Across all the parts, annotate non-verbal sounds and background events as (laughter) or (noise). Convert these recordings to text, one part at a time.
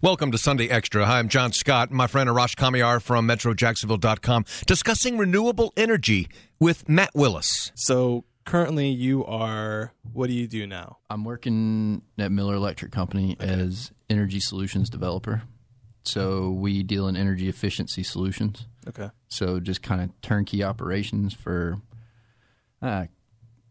Welcome to Sunday Extra. Hi, I'm John Scott. My friend Arash Kamiar from MetroJacksonville.com discussing renewable energy with Matt Willis. So currently, you are. What do you do now? I'm working at Miller Electric Company Okay. as energy solutions developer. So we deal in energy efficiency solutions. Okay. So just kind of turnkey operations for uh,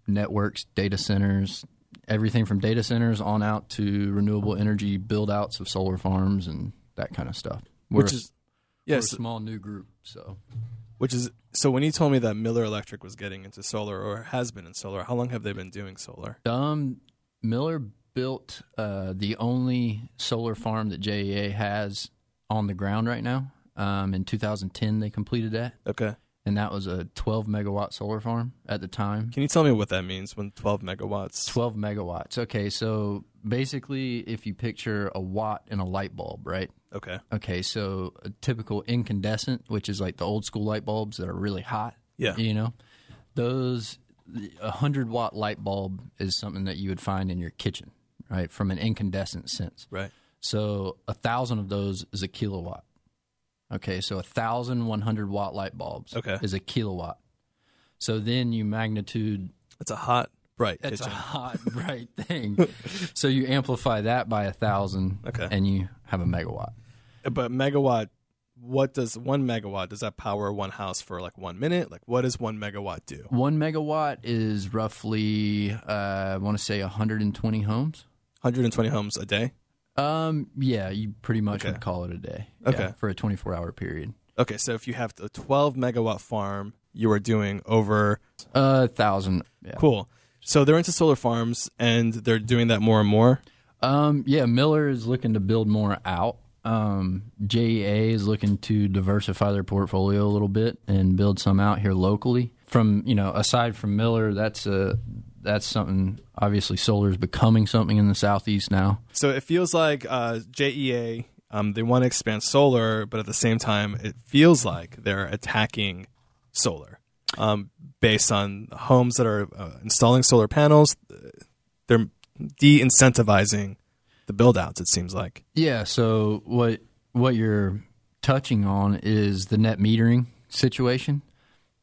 networks, data centers, everything from data centers on out to renewable energy build outs of solar farms and that kind of stuff. We're Which a- is we're yes. a small new group. So Which is so. When you told me that Miller Electric was getting into solar or has been in solar, how long have they been doing solar? Um, Miller built uh, the only solar farm that JEA has on the ground right now. Um, in 2010, they completed that, Okay. And that was a 12 megawatt solar farm at the time. Can you tell me what that means when 12 megawatts? 12 megawatts. Okay, so basically, if you picture a watt in a light bulb, right? Okay. Okay, so a typical incandescent, which is like the old school light bulbs that are really hot. Yeah. You know, those a hundred watt light bulb is something that you would find in your kitchen, right? From an incandescent sense. Right. So a thousand of those is a kilowatt. Okay, so a thousand one hundred watt light bulbs Okay. is a kilowatt. So then you magnitude It's a hot, bright it's a hot (laughs) bright thing. so you amplify that by a thousand, Okay. and you have a megawatt. But megawatt. What does one megawatt? Does that power one house for like one minute? Like, what does one megawatt do? One megawatt is roughly, uh, I want to say, 120 homes. 120 homes a day. Um, yeah, you pretty much Okay. would call it a day. Okay. Yeah, for a 24 hour period. Okay, so if you have a 12 megawatt farm, you are doing over. A thousand. Yeah. Cool. So they're into solar farms, and they're doing that more and more. Um, yeah, Miller is looking to build more out. Um, JEA is looking to diversify their portfolio a little bit and build some out here locally. From you know, aside from Miller, that's a that's something. Obviously, solar is becoming something in the southeast now. So it feels like uh, JEA, um, they want to expand solar, but at the same time, it feels like they're attacking solar um, based on homes that are uh, installing solar panels. They're de incentivizing the build outs, it seems like. Yeah. So what what you're touching on is the net metering situation.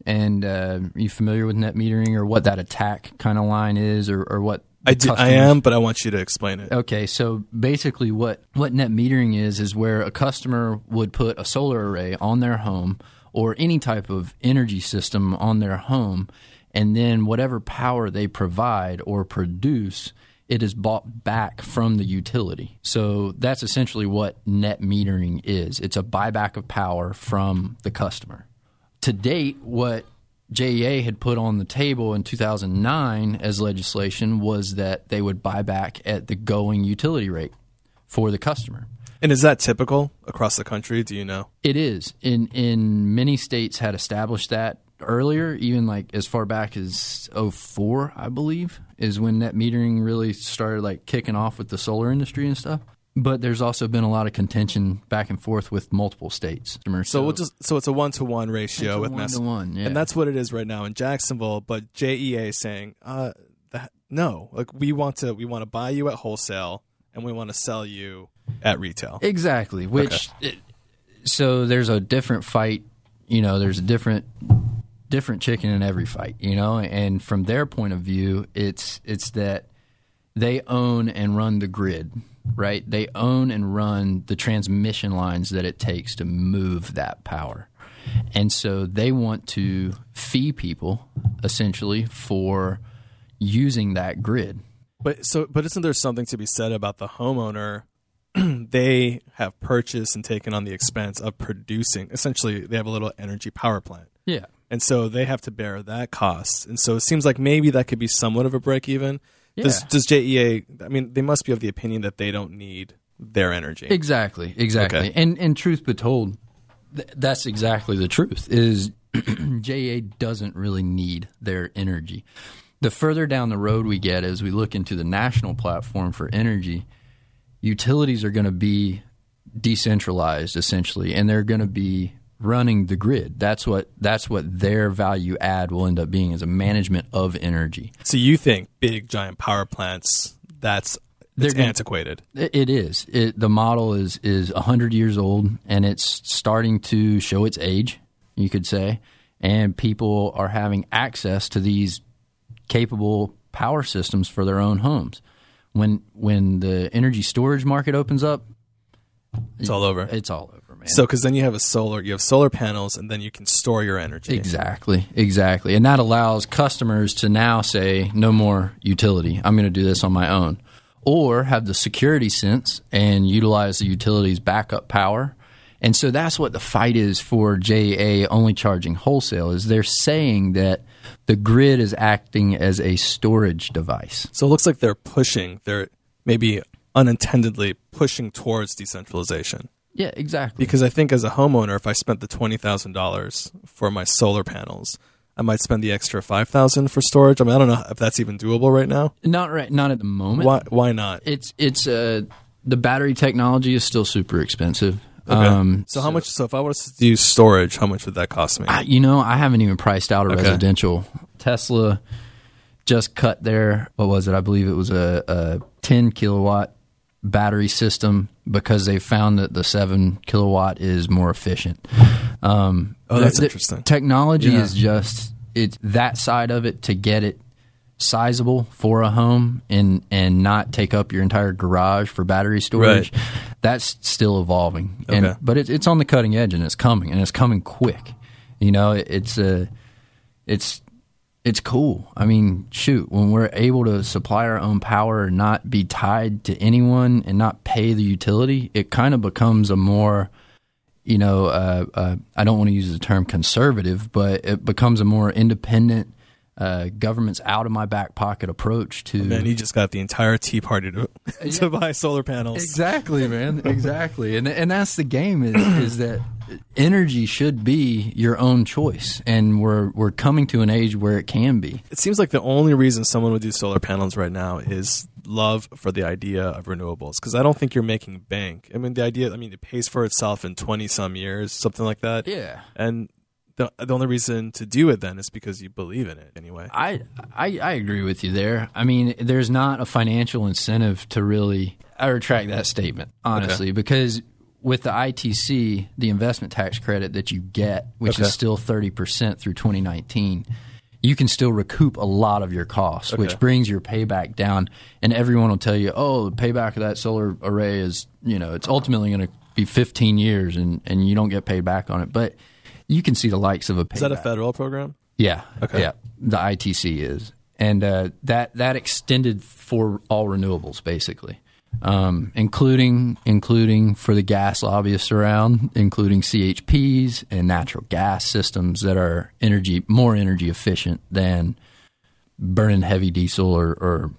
And uh, are you familiar with net metering or what that attack kind of line is, or, or what? I, do, I am, but I want you to explain it. Okay, so basically, what what net metering is is where a customer would put a solar array on their home or any type of energy system on their home, and then whatever power they provide or produce, it is bought back from the utility. So that's essentially what net metering is. It's a buyback of power from the customer to date, what JEA had put on the table in 2009 as legislation was that they would buy back at the going utility rate for the customer. And is that typical across the country? Do you know? It is in in many states had established that earlier, even like as far back as 04, I believe, is when net metering really started like kicking off with the solar industry and stuff. But there's also been a lot of contention back and forth with multiple states. So we'll just so it's a one to one ratio with one Mass- to one, yeah. and that's what it is right now in Jacksonville. But JEA is saying, uh, that, no, like we want to we want to buy you at wholesale and we want to sell you at retail. Exactly. Which it, so there's a different fight. You know, there's a different different chicken in every fight. You know, and from their point of view, it's it's that they own and run the grid. Right? They own and run the transmission lines that it takes to move that power. And so they want to fee people essentially for using that grid. But so, but isn't there something to be said about the homeowner? (clears throat) they have purchased and taken on the expense of producing. Essentially, they have a little energy power plant, Yeah. and so they have to bear that cost. And so it seems like maybe that could be somewhat of a break even. Does, does JEA? I mean, they must be of the opinion that they don't need their energy. Exactly, exactly. Okay. And and truth be told, th- that's exactly the truth. Is (clears throat) JEA doesn't really need their energy. The further down the road we get as we look into the national platform for energy, utilities are going to be decentralized essentially, and they're going to be running the grid. That's what that's what their value add will end up being as a management of energy. So you think big giant power plants? That's They're it's antiquated. It it is. It, the model is is hundred years old, and it's starting to show its age. You could say, and people are having access to these capable power systems for their own homes. When when the energy storage market opens up, It's all over. it's all over, man. So, because then you have a solar, you have solar panels, and then you can store your energy. Exactly, exactly. And that allows customers to now say, no more utility. I'm going to do this on my own. Or have the security sense and utilize the utility's backup power. And so that's what the fight is for JEA only charging wholesale is they're saying that the grid is acting as a storage device. So it looks like they're pushing. They're maybe unintendedly pushing towards decentralization. Yeah, exactly. Because I think as a homeowner, if I spent the twenty thousand dollars for my solar panels, I might spend the extra five thousand for storage. I mean, I don't know if that's even doable right now. Not right not at the moment. Why? Why not? It's it's uh the battery technology is still super expensive. Okay. Um so how much? So if I was to use storage, how much would that cost me? I, you know, I haven't even priced out a Okay. residential. Tesla just cut their what was it? I believe it was a, a 10 kilowatt battery system because they found that the seven kilowatt is more efficient. Um, Oh, that's the- interesting. Technology Yeah. is just it's that side of it to get it sizable for a home and and not take up your entire garage for battery storage. That's still evolving, and Okay. but it's it's on the cutting edge and it's coming and it's coming quick. You know, it, it's a it's it's cool. I mean, shoot, when we're able to supply our own power and not be tied to anyone and not pay the utility, it kind of becomes a more, you know, uh, uh, I don't want to use the term conservative, but it becomes a more independent, uh, government's out of my back pocket approach to. Man, you just got the entire Tea Party to, (laughs) to buy solar panels. Exactly, man. (laughs) Exactly, and and that's the game is is that energy should be your own choice, and we're we're coming to an age where it can be. It seems like the only reason someone would do solar panels right now is love for the idea of renewables. Because I don't think you're making bank. I mean, the idea. I mean, it pays for itself in twenty some years, something like that. Yeah. And the the only reason to do it then is because you believe in it anyway. I, I I agree with you there. I mean, there's not a financial incentive to really. I retract that statement honestly because with the ITC, the investment tax credit that you get, which Okay. is still thirty percent through 2019, you can still recoup a lot of your costs, Okay. which brings your payback down. And everyone will tell you, "Oh, the payback of that solar array is you know it's ultimately going to be 15 years, and and you don't get paid back on it." But you can see the likes of a payback. Is that a federal program? Yeah. Okay. Yeah. The ITC is, and uh, that that extended for all renewables basically, um, including including for the gas lobbyists around, including CHPs and natural gas systems that are energy more energy efficient than burning heavy diesel or, or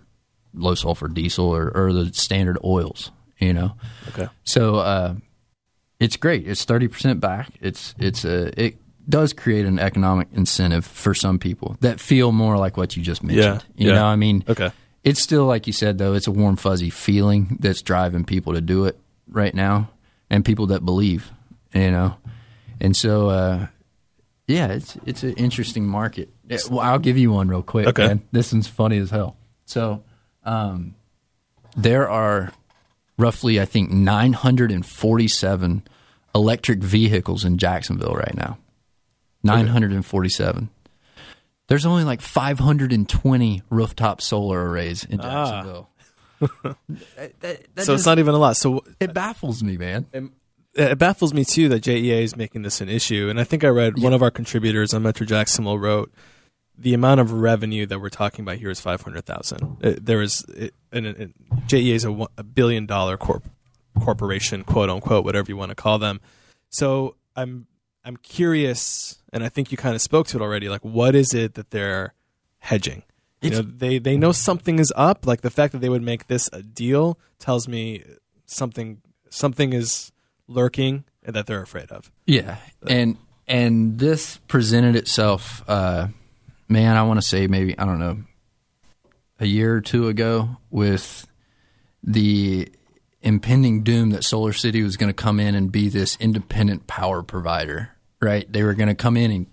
low sulfur diesel or, or the standard oils. You know. Okay. So uh, it's great. It's thirty percent back. It's it's a it does create an economic incentive for some people that feel more like what you just mentioned. Yeah, You yeah. know, I mean, Okay. It's still like you said though. It's a warm fuzzy feeling that's driving people to do it right now, and people that believe. You know, and so uh, yeah, it's it's an interesting market. Well, I'll give you one real quick. Okay. man. This one's funny as hell. So, um, there are roughly, I think, 947 electric vehicles in Jacksonville right now. 947. There's only like 520 rooftop solar arrays in ah. Jacksonville. (laughs) That- that- that So it's not even a lot. So it baffles me, man. it baffles me too that JEA is making this an issue. And I think I read one of our contributors on Metro Jacksonville wrote the amount of revenue that we're talking about here is five hundred thousand. Uh, there is, it, and it, JEA is a, a billion dollar corp, corporation, quote unquote, whatever you want to call them. So I'm I'm curious, and I think you kind of spoke to it already. Like, what is it that they're hedging? You know, they they know something is up. Like the fact that they would make this a deal tells me something something is lurking and that they're afraid of. Yeah, and and this presented itself, uh, man. I want to say maybe I don't know, a year or two ago with the impending doom that Solar City was going to come in and be this independent power provider. Right? They were going to come in and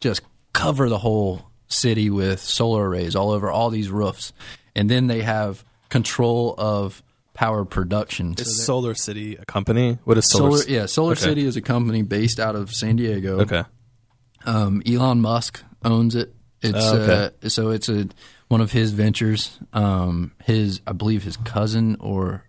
just cover the whole city with solar arrays all over all these roofs, and then they have control of power production. Is So Solar City a company? What is Solar? Solar, yeah, Solar Okay. City is a company based out of San Diego. Okay. Um, Elon Musk owns it. It's Oh, okay. uh, so it's a one of his ventures. Um, his I believe his cousin or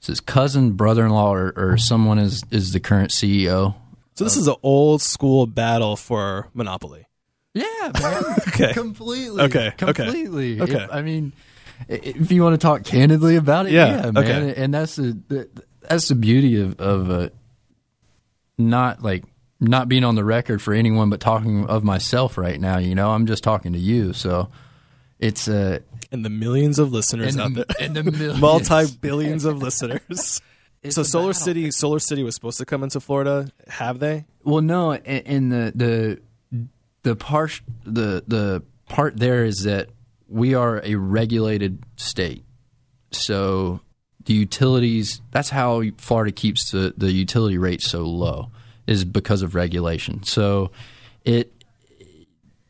his cousin, brother-in-law, or, or someone is is the current CEO. So this is an old school battle for monopoly. Yeah, (laughs) man. Okay. completely. Okay, completely. okay. If- I mean, if you want to talk candidly about it, Yeah, yeah, man. okay. And that's the, the that's the beauty of of uh, not like not being on the record for anyone, but talking of myself right now. You know, I'm just talking to you, so it's uh, And the millions of listeners and out there. and the. (laughs) Multi billions of listeners. It's so Solar battle. City Solar City was supposed to come into Florida. Have they? Well, no, and, and the the the part the the part there is that we are a regulated state, so the utilities. That's how Florida keeps the the utility rates so low is because of regulation. So it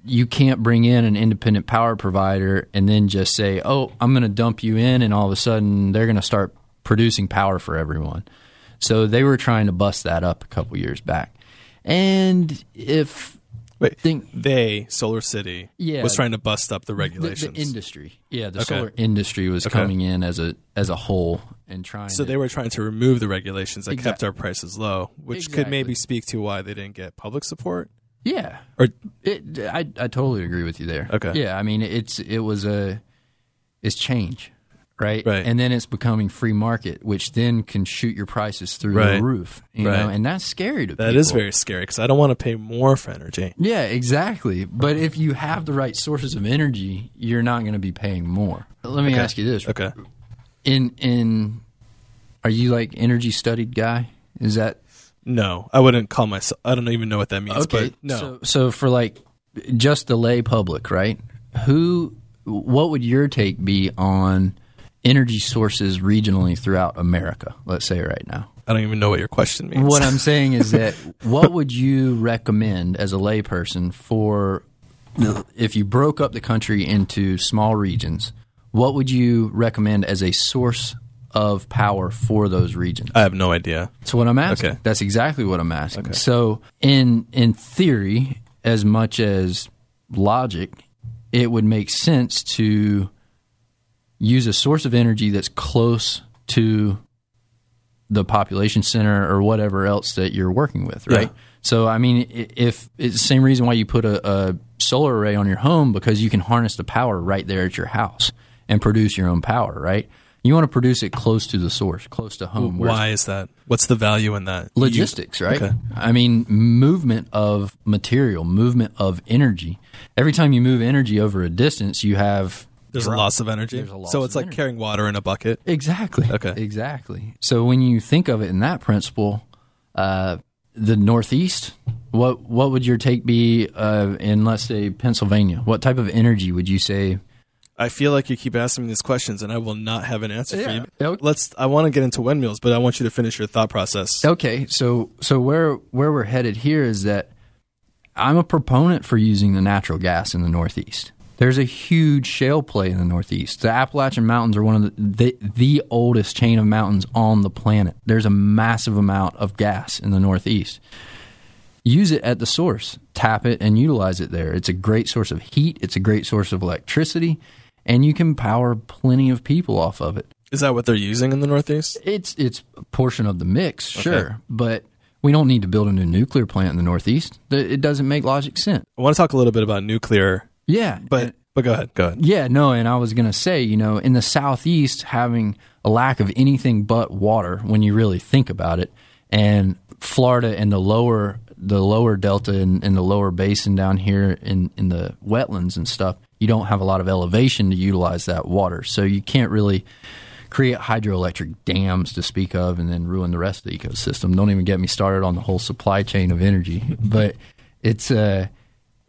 you can't bring in an independent power provider and then just say, "Oh, I'm going to dump you in," and all of a sudden they're going to start producing power for everyone. So they were trying to bust that up a couple years back. And if Wait, think they Solar City Yeah. was trying to bust up the the, regulations. the industry, yeah, the Okay. solar industry was Okay. coming in as a as a whole and trying. so to, they were trying to remove the regulations that kept our prices low, which could maybe speak to why they didn't get public support. yeah, Or it, I I totally agree with you there. Okay. yeah, I mean it's it was a it's change. Right? Right. and then it's becoming free market, which then can shoot your prices through Right. the roof. You Right. know, and that's scary to that people. is very scary because I don't want to pay more for energy. Yeah, exactly. But if you have the right sources of energy, you're not going to be paying more. Let me ask you this: Okay. in in are you like energy studied guy? Is that No, I wouldn't call myself. I don't even know what that means. okay? But no. So, so for like just the lay public, right? Who? What would your take be on energy sources regionally throughout America? Let's say right now. I don't even know what your question means. What I'm (laughs) saying is that what would you recommend as a layperson for if you broke up the country into small regions? What would you recommend as a source of power for those regions? I have no idea. That's what I'm asking. Okay. That's exactly what I'm asking. So, in in theory, as much as logic, it would make sense to use a source of energy that's close to the population center or whatever else that you're working with, right? Yeah. So, I mean, if it's the same reason why you put a, a solar array on your home because you can harness the power right there at your house and produce your own power, right? You want to produce it close to the source, close to home. Why is that? What's the value in that? Logistics, right? Okay. I mean, movement of material, movement of energy. Every time you move energy over a distance, you have there's a loss of energy. Loss so it's like energy. carrying water in a bucket. exactly, Okay. exactly. So when you think of it in that principle, uh, the Northeast, what what would your take be uh, in let's say Pennsylvania? What type of energy would you say? I feel like you keep asking me these questions, and I will not have an answer Yeah. for you. Let's. I want to get into windmills, but I want you to finish your thought process. Okay, so so where where we're headed here is that I'm a proponent for using the natural gas in the Northeast. There's a huge shale play in the Northeast. The Appalachian Mountains are one of the, the the oldest chain of mountains on the planet. There's a massive amount of gas in the Northeast. Use it at the source, tap it, and utilize it there. It's a great source of heat. It's a great source of electricity, and you can power plenty of people off of it Is that what they're using in the Northeast? it's it's a portion of the mix, sure, but we don't need to build a new nuclear plant in the Northeast. It doesn't make logic sense. I want to talk a little bit about nuclear, Yeah, but but go ahead. Go ahead. yeah, no, and I was gonna say, you know, in the Southeast, having a lack of anything but water, when you really think about it, and Florida and the lower the lower delta and, and the lower basin down here in in the wetlands and stuff, you don't have a lot of elevation to utilize that water, so you can't really create hydroelectric dams to speak of and then ruin the rest of the ecosystem. Don't even get me started on the whole supply chain of energy. (laughs) but it's uh,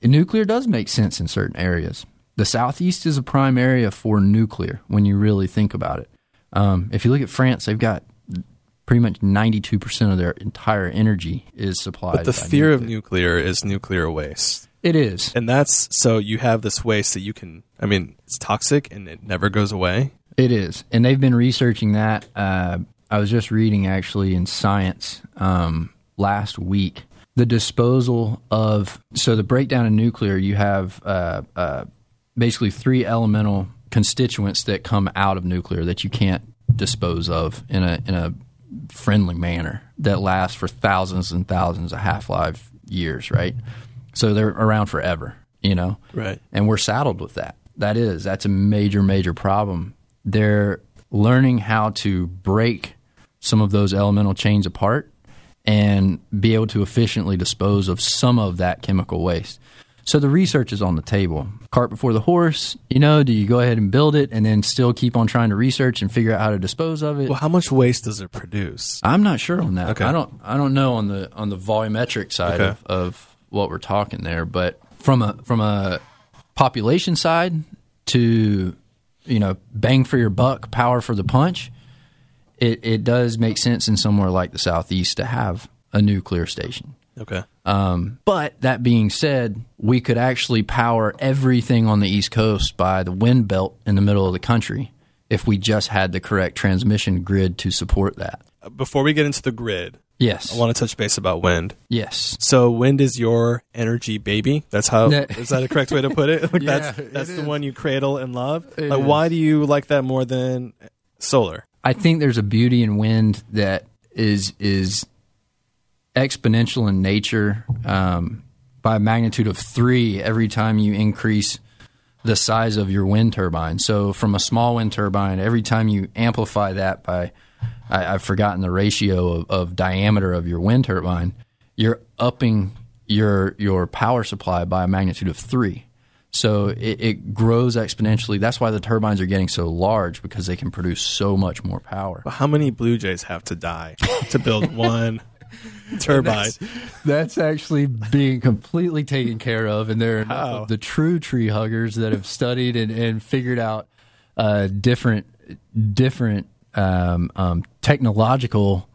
nuclear does make sense in certain areas. The southeast is a prime area for nuclear when you really think about it. Um, if you look at France, they've got pretty much ninety-two percent of their entire energy is supplied. But the fear of nuclear. nuclear is nuclear waste. it is And that's so you have this waste that you can, I mean, it's toxic and it never goes away. It is, and they've been researching that. Uh, I was just reading actually in Science um, last week the disposal of so the breakdown in nuclear. You have uh, uh, basically three elemental constituents that come out of nuclear that you can't dispose of in a in a friendly manner that lasts for thousands and thousands of half life years. Right, so they're around forever. You know, Right. and we're saddled with that. That is, that's a major, major problem. They're learning how to break some of those elemental chains apart and be able to efficiently dispose of some of that chemical waste. So the research is on the table. Cart before the horse, you know, do you go ahead and build it and then still keep on trying to research and figure out how to dispose of it? Well, how much waste does it produce? I'm not sure on that. Okay. I don't I don't know on the on the volumetric side Okay. of, of what we're talking there, but from a from a population side to you know bang for your buck, power for the punch, it it does make sense in somewhere like the southeast to have a nuclear station. Okay. Um, but that being said, we could actually power everything on the East Coast by the wind belt in the middle of the country if we just had the correct transmission grid to support that. Before we get into the grid, Yes. I want to touch base about wind. yes. So wind is your energy baby. That's how That- is that a correct way to put it? Like (laughs) Yeah, that's it that's the is. one you cradle and love. It like is. why do you like that more than solar? I think there's a beauty in wind that is is exponential in nature um, by a magnitude of three every time you increase the size of your wind turbine. So from a small wind turbine, every time you amplify that by I, I've forgotten the ratio of, of diameter of your wind turbine, you're upping your your power supply by a magnitude of three. So it, it grows exponentially. That's why the turbines are getting so large because they can produce so much more power. But How many Blue Jays have to die to build (laughs) one turbine? That's actually being completely taken care of, and there are of the true tree huggers that have studied and, and figured out uh, different different um, um, technological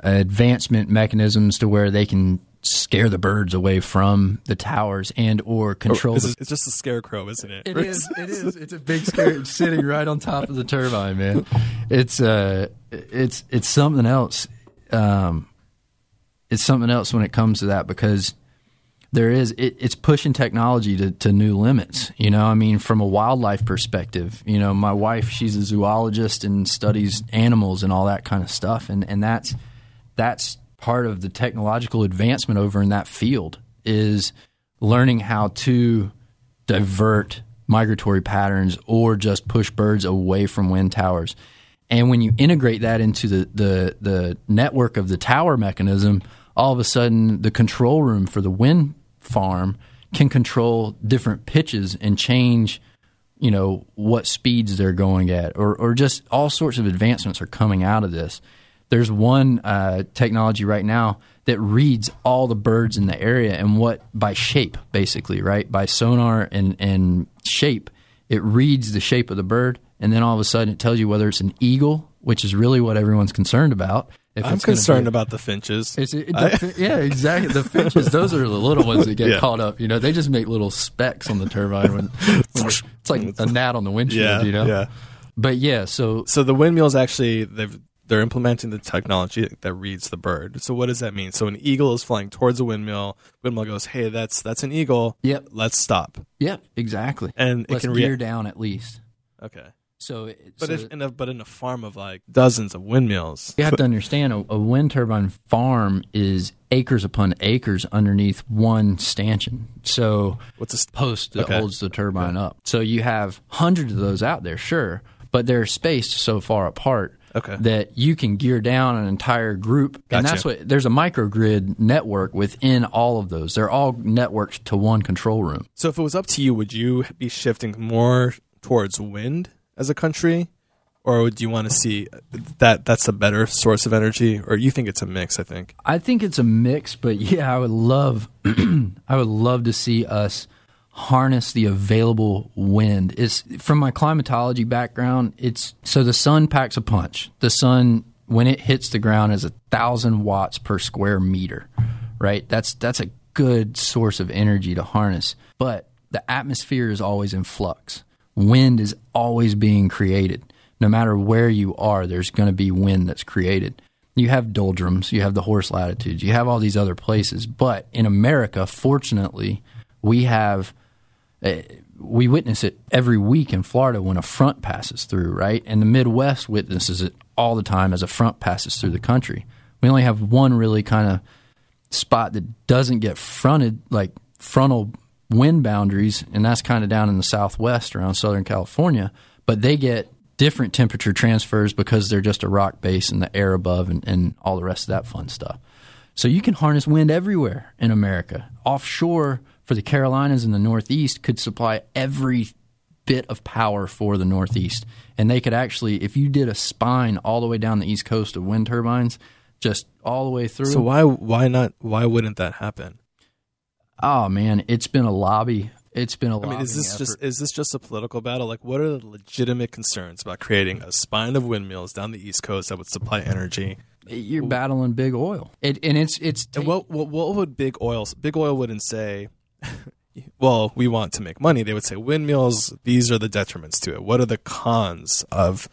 advancement mechanisms to where they can scare the birds away from the towers and or control It's, the it's just a scarecrow, isn't it? It is. It is. (laughs) It's a big scare sitting right on top of the turbine, man. It's uh, it's it's something else. Um, it's something else when it comes to that because there is it, it's pushing technology to, to new limits. You know, I mean, from a wildlife perspective, you know, my wife she's a zoologist and studies animals and all that kind of stuff, and and that's that's part of the technological advancement over in that field is learning how to divert migratory patterns or just push birds away from wind towers. And when you integrate that into the, the, the network of the tower mechanism, all of a sudden the control room for the wind farm can control different pitches and change, you know, what speeds they're going at, or, or just all sorts of advancements are coming out of this. There's one uh, technology right now that reads all the birds in the area and what by shape, basically, right? By sonar and, and shape, it reads the shape of the bird, and then all of a sudden it tells you whether it's an eagle, which is really what everyone's concerned about. If I'm concerned be- about the finches. it, the, yeah, exactly. The finches, those are the little ones that get (laughs) Yeah. caught up. You know, they just make little specks on the turbine. When, when it's like a (laughs) gnat on the windshield. yeah, you know. yeah. But yeah, so So the windmills actually they've they're implementing the technology that reads the bird. So what does that mean? So an eagle is flying towards a windmill. Windmill goes, "Hey, that's that's an eagle. Yep. let's stop." yeah, exactly. And it Let's can gear react. down at least. Okay, So, it, but so if in a but in a farm of like dozens of windmills, you have to understand a, a wind turbine farm is acres upon acres underneath one stanchion. So what's a st- post that Okay. holds the turbine up. So you have hundreds of those out there, sure, but they're spaced so far apart Okay. that you can gear down an entire group. And Gotcha. that's what there's a microgrid network within all of those. They're all networked to one control room. So if it was up to you, would you be shifting more towards wind as a country, or would you want to see that that's a better source of energy, or you think it's a mix? I think. I think it's a mix, but yeah, I would love (clears throat) I would love to see us harness the available wind. It's from my climatology background, it's so the sun packs a punch. The sun when it hits the ground is a thousand watts per square meter. Right? That's that's a good source of energy to harness. But the atmosphere is always in flux. Wind is always being created. no matter where you are, there's going to be wind that's created. You have doldrums, you have the horse latitudes, you have all these other places. But in America, fortunately, we have. Uh, we witness it every week in Florida when a front passes through, right? And the Midwest witnesses it all the time as a front passes through the country. We only have one really kind of spot that doesn't get fronted, like frontal wind boundaries, and that's kind of down in the southwest around Southern California. But they get different temperature transfers because they're just a rock base and the air above and, and all the rest of that fun stuff. So you can harness wind everywhere in America. Offshore for the Carolinas and the Northeast could supply every bit of power for the Northeast. And they could actually, if you did a spine all the way down the East Coast of wind turbines, just all the way through. So why why not why wouldn't that happen? Oh man, it's been a lobby. It's been a I mean, is this effort. just is this just a political battle? Like, what are the legitimate concerns about creating a spine of windmills down the East Coast that would supply energy? you're battling big oil. It, and it's it's And what, what what would big oil big oil wouldn't say? (laughs) well, we want to make money. They would say windmills. These are the detriments to it. What are the cons of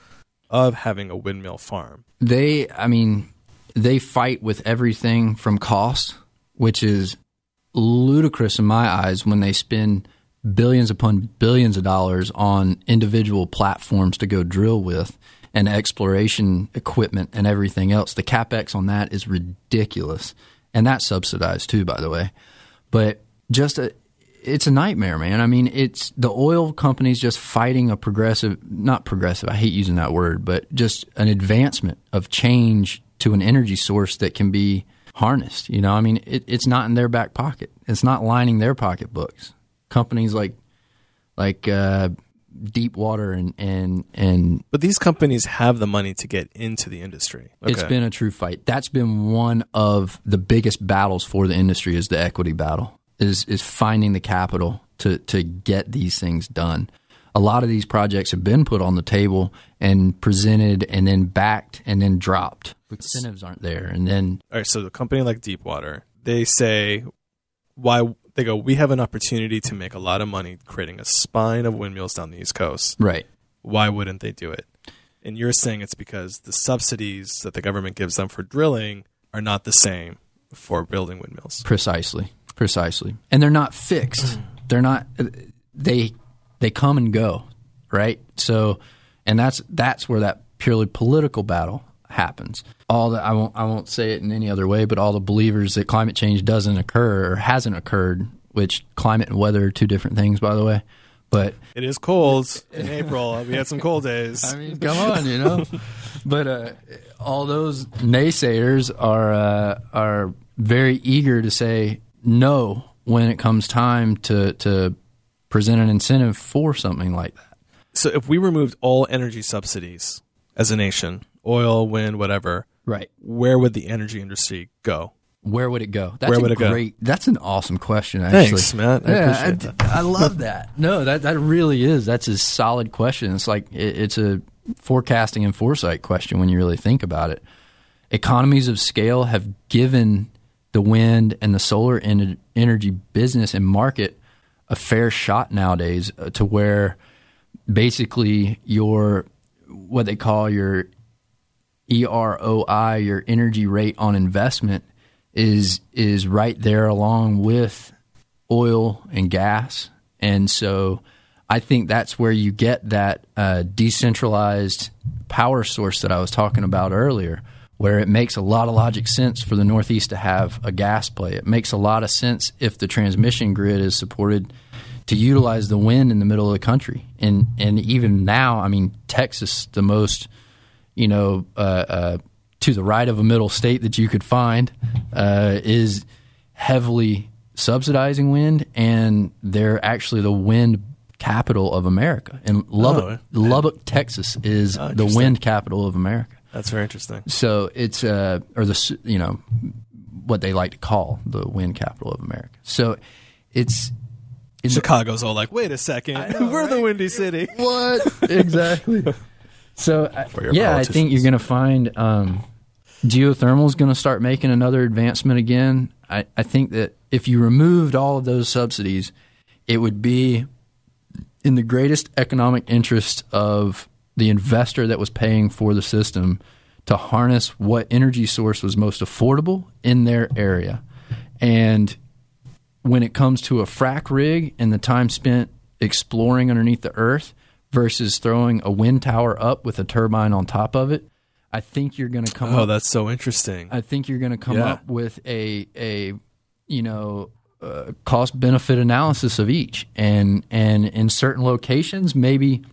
of having a windmill farm? they i mean they fight with everything from cost which is ludicrous in my eyes when they spend billions upon billions of dollars on individual platforms to go drill with and exploration equipment and everything else the capex on that is ridiculous and that's subsidized too by the way but just a it's a nightmare, man. I mean, it's the oil companies just fighting a progressive, not progressive, I hate using that word, but just an advancement of change to an energy source that can be harnessed. You know, I mean, it, it's not in their back pocket. It's not lining their pocketbooks. Companies like, like, uh, Deepwater and, and, and But these companies have the money to get into the industry. It's been a true fight. That's been one of the biggest battles for the industry is the equity battle. Is is finding the capital to to get these things done. A lot of these projects have been put on the table and presented and then backed and then dropped. Incentives aren't there. And then All right, so the company like Deepwater, they say why they go, we have an opportunity to make a lot of money creating a spine of windmills down the East Coast. right. Why wouldn't they do it? And you're saying it's because the subsidies that the government gives them for drilling are not the same for building windmills. Precisely, precisely, and they're not fixed. they're not. They they come and go, right? So, and that's that's where that purely political battle happens. All the I won't I won't say it in any other way, but all the believers that climate change doesn't occur or hasn't occurred, which climate and weather are two different things, by the way. But It is cold in April. We had some cold days. (laughs) I mean, come on, you know. but uh, all those naysayers are uh, are very eager to say no when it comes time to to present an incentive for something like that. so if we removed all energy subsidies as a nation, oil, wind, whatever, Right. where would the energy industry go? Where would it go? That's Where a would it go? That's an awesome question. Actually, Thanks, Matt. I yeah, I, I love that. (laughs) No, that that really is. That's a solid question. It's like it, it's a forecasting and foresight question when you really think about it. Economies of scale have given the wind and the solar en- energy business and market a fair shot nowadays uh, to where basically your what they call your EROI, your energy rate on investment, is is right there along with oil and gas, and so I think that's where you get that uh, decentralized power source that I was talking about earlier, where it makes a lot of logic sense for the Northeast to have a gas play. It makes a lot of sense if the transmission grid is supported to utilize the wind in the middle of the country, and and even now, I mean, Texas, the most you know, uh, uh, to the right of a middle state that you could find, uh, is heavily subsidizing wind, and they're actually the wind capital of America. And Lubbock, Oh, Lubbock, Texas, is Oh, the wind capital of America. That's very interesting. So it's uh, or the you know what they like to call the wind capital of America. So it's Chicago's all like, wait a second, (laughs) we're the Windy City. (laughs) What exactly? So (laughs) I- yeah, I think you're going to find um, geothermal is going to start making another advancement again. I, I think that if you removed all of those subsidies, it would be in the greatest economic interest of the investor that was paying for the system to harness what energy source was most affordable in their area. And when it comes to a frac rig and the time spent exploring underneath the earth versus throwing a wind tower up with a turbine on top of it, I think you're going to come Oh, up. that's so interesting. I think you're going to come Yeah. up with a a you know uh, cost benefit analysis of each, and and in certain locations maybe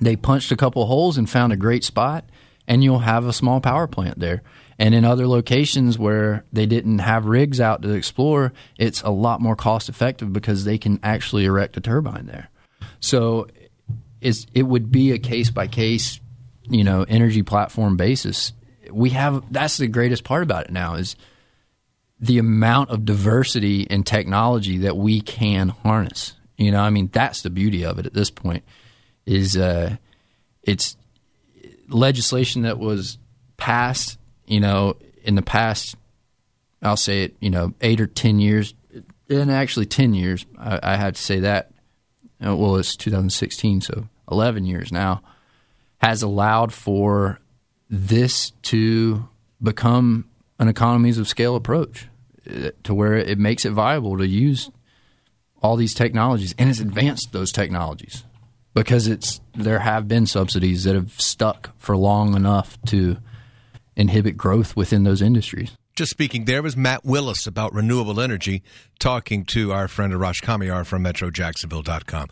they punched a couple holes and found a great spot, and you'll have a small power plant there. And in other locations where they didn't have rigs out to explore, it's a lot more cost effective because they can actually erect a turbine there. So it would be a case by case, you know, energy platform basis. We have that's the greatest part about it now is the amount of diversity and technology that we can harness. You know, I mean, that's the beauty of it at this point. Is uh, it's legislation that was passed, you know, in the past. I'll say it, you know, eight or ten years, and actually ten years. I, I had to say that. Uh, well, it's 2016, so 11 years now, has allowed for this to become an economies of scale approach uh, to where it makes it viable to use all these technologies and it's advanced those technologies because it's there have been subsidies that have stuck for long enough to inhibit growth within those industries. Just speaking, there was Matt Willis about renewable energy talking to our friend Arash Kamiyar from MetroJacksonville.com.